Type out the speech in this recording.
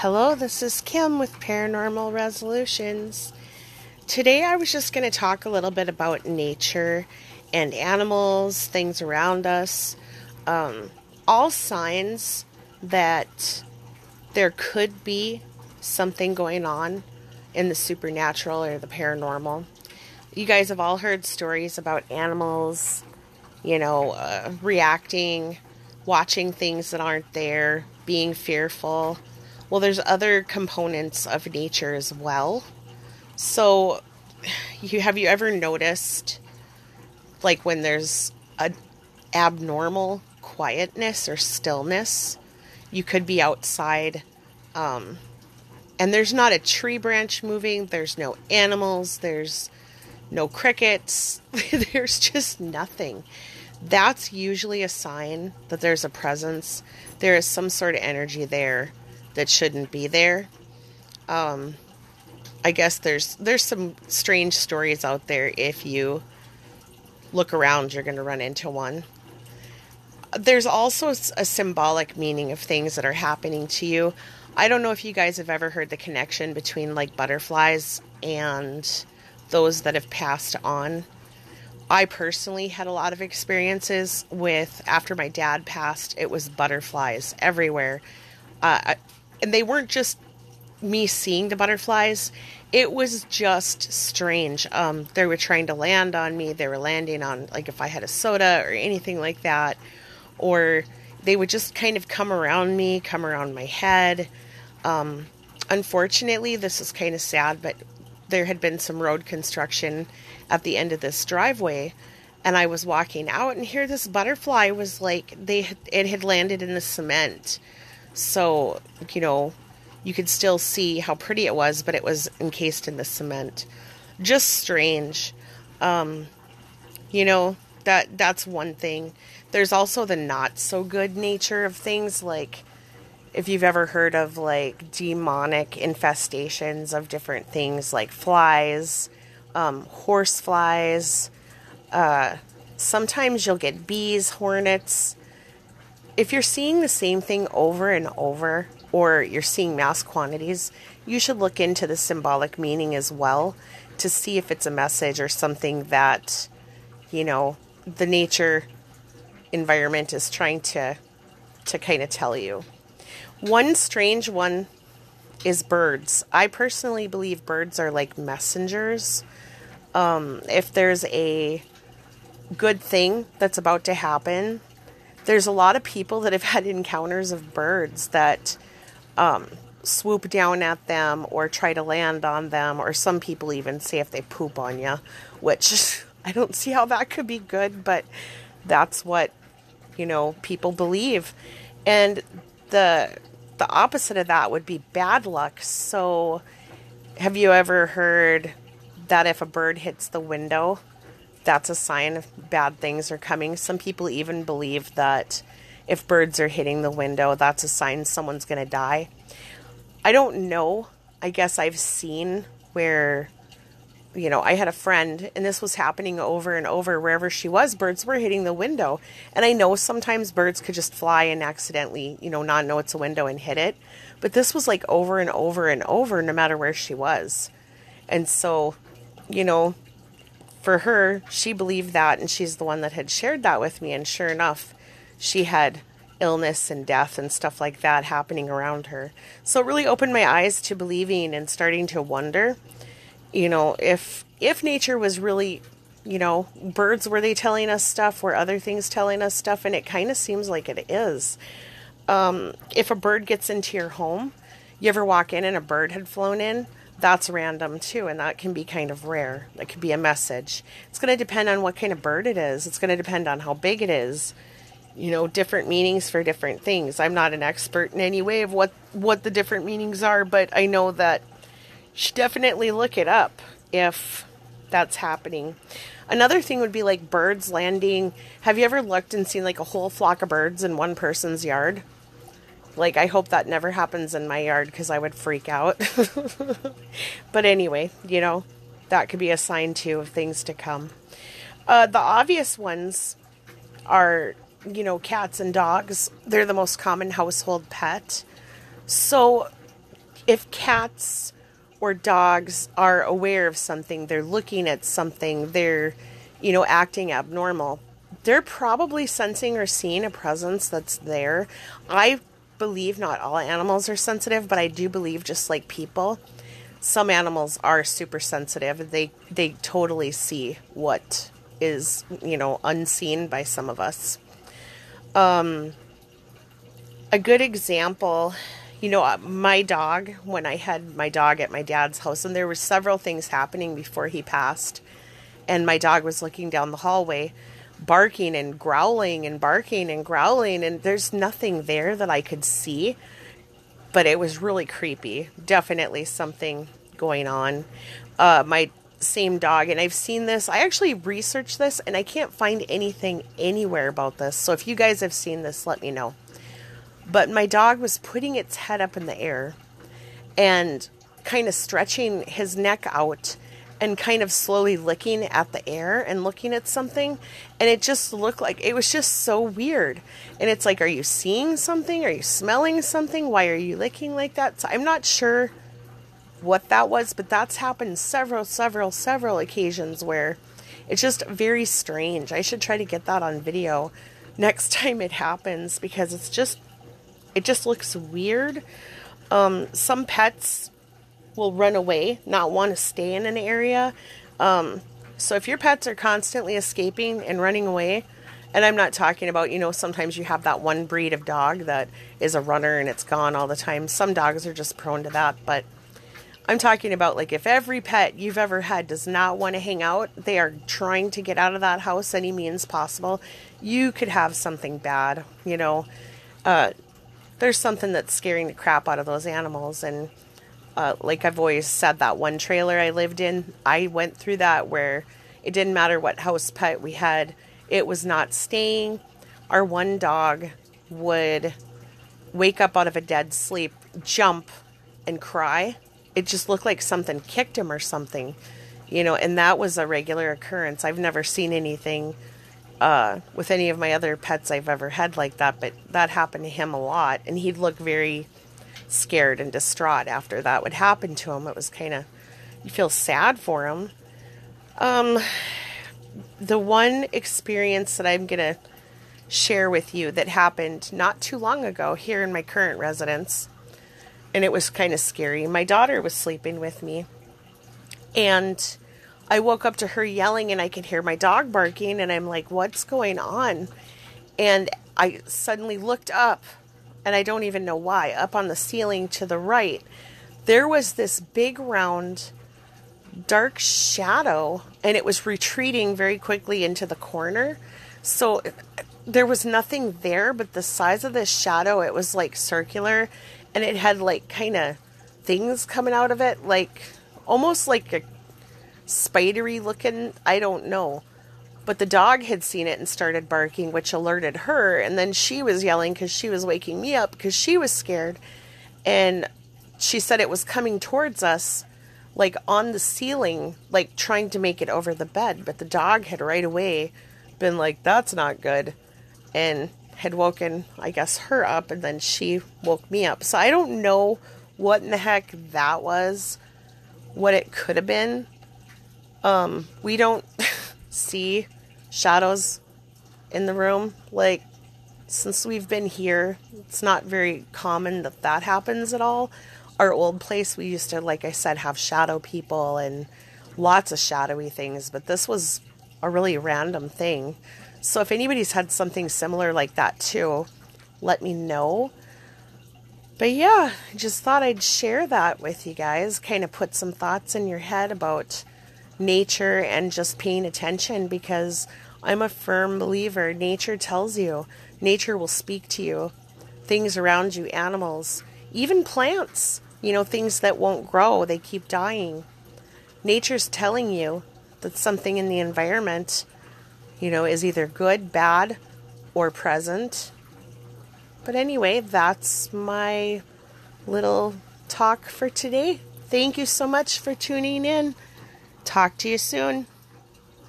Hello, this is Kim with Paranormal Resolutions. Today I was just going to talk a little bit about nature and animals, things around us, um, all signs that there could be something going on in the supernatural or the paranormal. You guys have all heard stories about animals, you know, uh, reacting, watching things that aren't there, being fearful. Well, there's other components of nature as well. So, you have you ever noticed like when there's a abnormal quietness or stillness? You could be outside um, and there's not a tree branch moving, there's no animals, there's no crickets, there's just nothing. That's usually a sign that there's a presence. There is some sort of energy there that shouldn't be there. Um, I guess there's there's some strange stories out there. If you look around, you're going to run into one. There's also a symbolic meaning of things that are happening to you. I don't know if you guys have ever heard the connection between like butterflies and those that have passed on. I personally had a lot of experiences with after my dad passed, it was butterflies everywhere. Uh, and they weren't just me seeing the butterflies, it was just strange. Um, they were trying to land on me. They were landing on, like, if I had a soda or anything like that. Or they would just kind of come around me, come around my head. Um, unfortunately, this is kind of sad, but there had been some road construction at the end of this driveway. And I was walking out, and here this butterfly was like, they it had landed in the cement. So, you know, you could still see how pretty it was, but it was encased in the cement. Just strange. Um, you know, that that's one thing. There's also the not so good nature of things like if you've ever heard of like demonic infestations of different things like flies, um, horse flies, uh, sometimes you'll get bees, hornets. If you're seeing the same thing over and over, or you're seeing mass quantities, you should look into the symbolic meaning as well to see if it's a message or something that, you know, the nature environment is trying to to kind of tell you. One strange one is birds. I personally believe birds are like messengers. Um, if there's a good thing that's about to happen, there's a lot of people that have had encounters of birds that um, swoop down at them or try to land on them, or some people even say if they poop on you, which I don't see how that could be good, but that's what you know people believe, and the the opposite of that would be bad luck. So, have you ever heard that if a bird hits the window, that's a sign of bad things are coming? Some people even believe that if birds are hitting the window, that's a sign someone's going to die. I don't know. I guess I've seen where, you know, I had a friend and this was happening over and over wherever she was, birds were hitting the window. And I know sometimes birds could just fly and accidentally, you know, not know it's a window and hit it. But this was like over and over and over, no matter where she was. And so, you know, for her, she believed that and she's the one that had shared that with me. And sure enough, she had illness and death and stuff like that happening around her. So it really opened my eyes to believing and starting to wonder, you know, if if nature was really, you know, birds were they telling us stuff, were other things telling us stuff, and it kind of seems like it is. Um, if a bird gets into your home, you ever walk in and a bird had flown in, that's random too, and that can be kind of rare. That could be a message. It's going to depend on what kind of bird it is. It's going to depend on how big it is you know different meanings for different things i'm not an expert in any way of what what the different meanings are but i know that should definitely look it up if that's happening another thing would be like birds landing have you ever looked and seen like a whole flock of birds in one person's yard like i hope that never happens in my yard because i would freak out but anyway you know that could be a sign too of things to come uh, the obvious ones are you know, cats and dogs, they're the most common household pet. So if cats or dogs are aware of something, they're looking at something, they're, you know, acting abnormal, they're probably sensing or seeing a presence that's there. I believe not all animals are sensitive, but I do believe just like people, some animals are super sensitive. They they totally see what is, you know, unseen by some of us. Um a good example you know, uh, my dog, when I had my dog at my dad's house, and there were several things happening before he passed, and my dog was looking down the hallway, barking and growling and barking and growling, and there's nothing there that I could see, but it was really creepy. Definitely something going on. Uh, my same dog, and I've seen this. I actually researched this, and I can't find anything anywhere about this. So if you guys have seen this, let me know. But my dog was putting its head up in the air and kind of stretching his neck out and kind of slowly licking at the air and looking at something. And it just looked like it was just so weird. And it's like, are you seeing something? Are you smelling something? Why are you licking like that? So I'm not sure what that was, but that's happened several, several, several occasions where it's just very strange. I should try to get that on video next time it happens because it's just it just looks weird. Um, some pets will run away, not want to stay in an area. Um, so if your pets are constantly escaping and running away, and I'm not talking about, you know, sometimes you have that one breed of dog that is a runner and it's gone all the time. Some dogs are just prone to that, but I'm talking about like if every pet you've ever had does not want to hang out, they are trying to get out of that house any means possible, you could have something bad, you know. Uh, there's something that's scaring the crap out of those animals. And uh, like I've always said, that one trailer I lived in, I went through that where it didn't matter what house pet we had, it was not staying. Our one dog would wake up out of a dead sleep, jump, and cry. It just looked like something kicked him or something, you know, and that was a regular occurrence. I've never seen anything uh, with any of my other pets I've ever had like that, but that happened to him a lot, and he'd look very scared and distraught after that would happen to him. It was kind of you feel sad for him. Um, the one experience that I'm gonna share with you that happened not too long ago here in my current residence, and it was kind of scary. My daughter was sleeping with me, and I woke up to her yelling and I could hear my dog barking and I'm like, what's going on? And I suddenly looked up and I don't even know why, up on the ceiling to the right, there was this big round dark shadow and it was retreating very quickly into the corner. So there was nothing there, but the size of this shadow, it was like circular and it had like kind of things coming out of it, like almost like a spidery looking. I don't know. But the dog had seen it and started barking, which alerted her. And then she was yelling because she was waking me up because she was scared. And she said it was coming towards us, like on the ceiling, like trying to make it over the bed. But the dog had right away been like, that's not good. And had woken, I guess, her up. And then she woke me up. So I don't know what in the heck that was, what it could have been. Um, we don't see shadows in the room. Like, since we've been here, it's not very common that that happens at all. Our old place, we used to, like I said, have shadow people and lots of shadowy things, but this was a really random thing. So, if anybody's had something similar like that too, let me know. But yeah, just thought I'd share that with you guys, kind of put some thoughts in your head about nature and just paying attention because I'm a firm believer. Nature tells you, nature will speak to you. Things around you, animals, even plants, you know, things that won't grow, they keep dying. Nature's telling you that something in the environment, you know, is either good, bad, or present. But anyway, that's my little talk for today. Thank you so much for tuning in. Talk to you soon.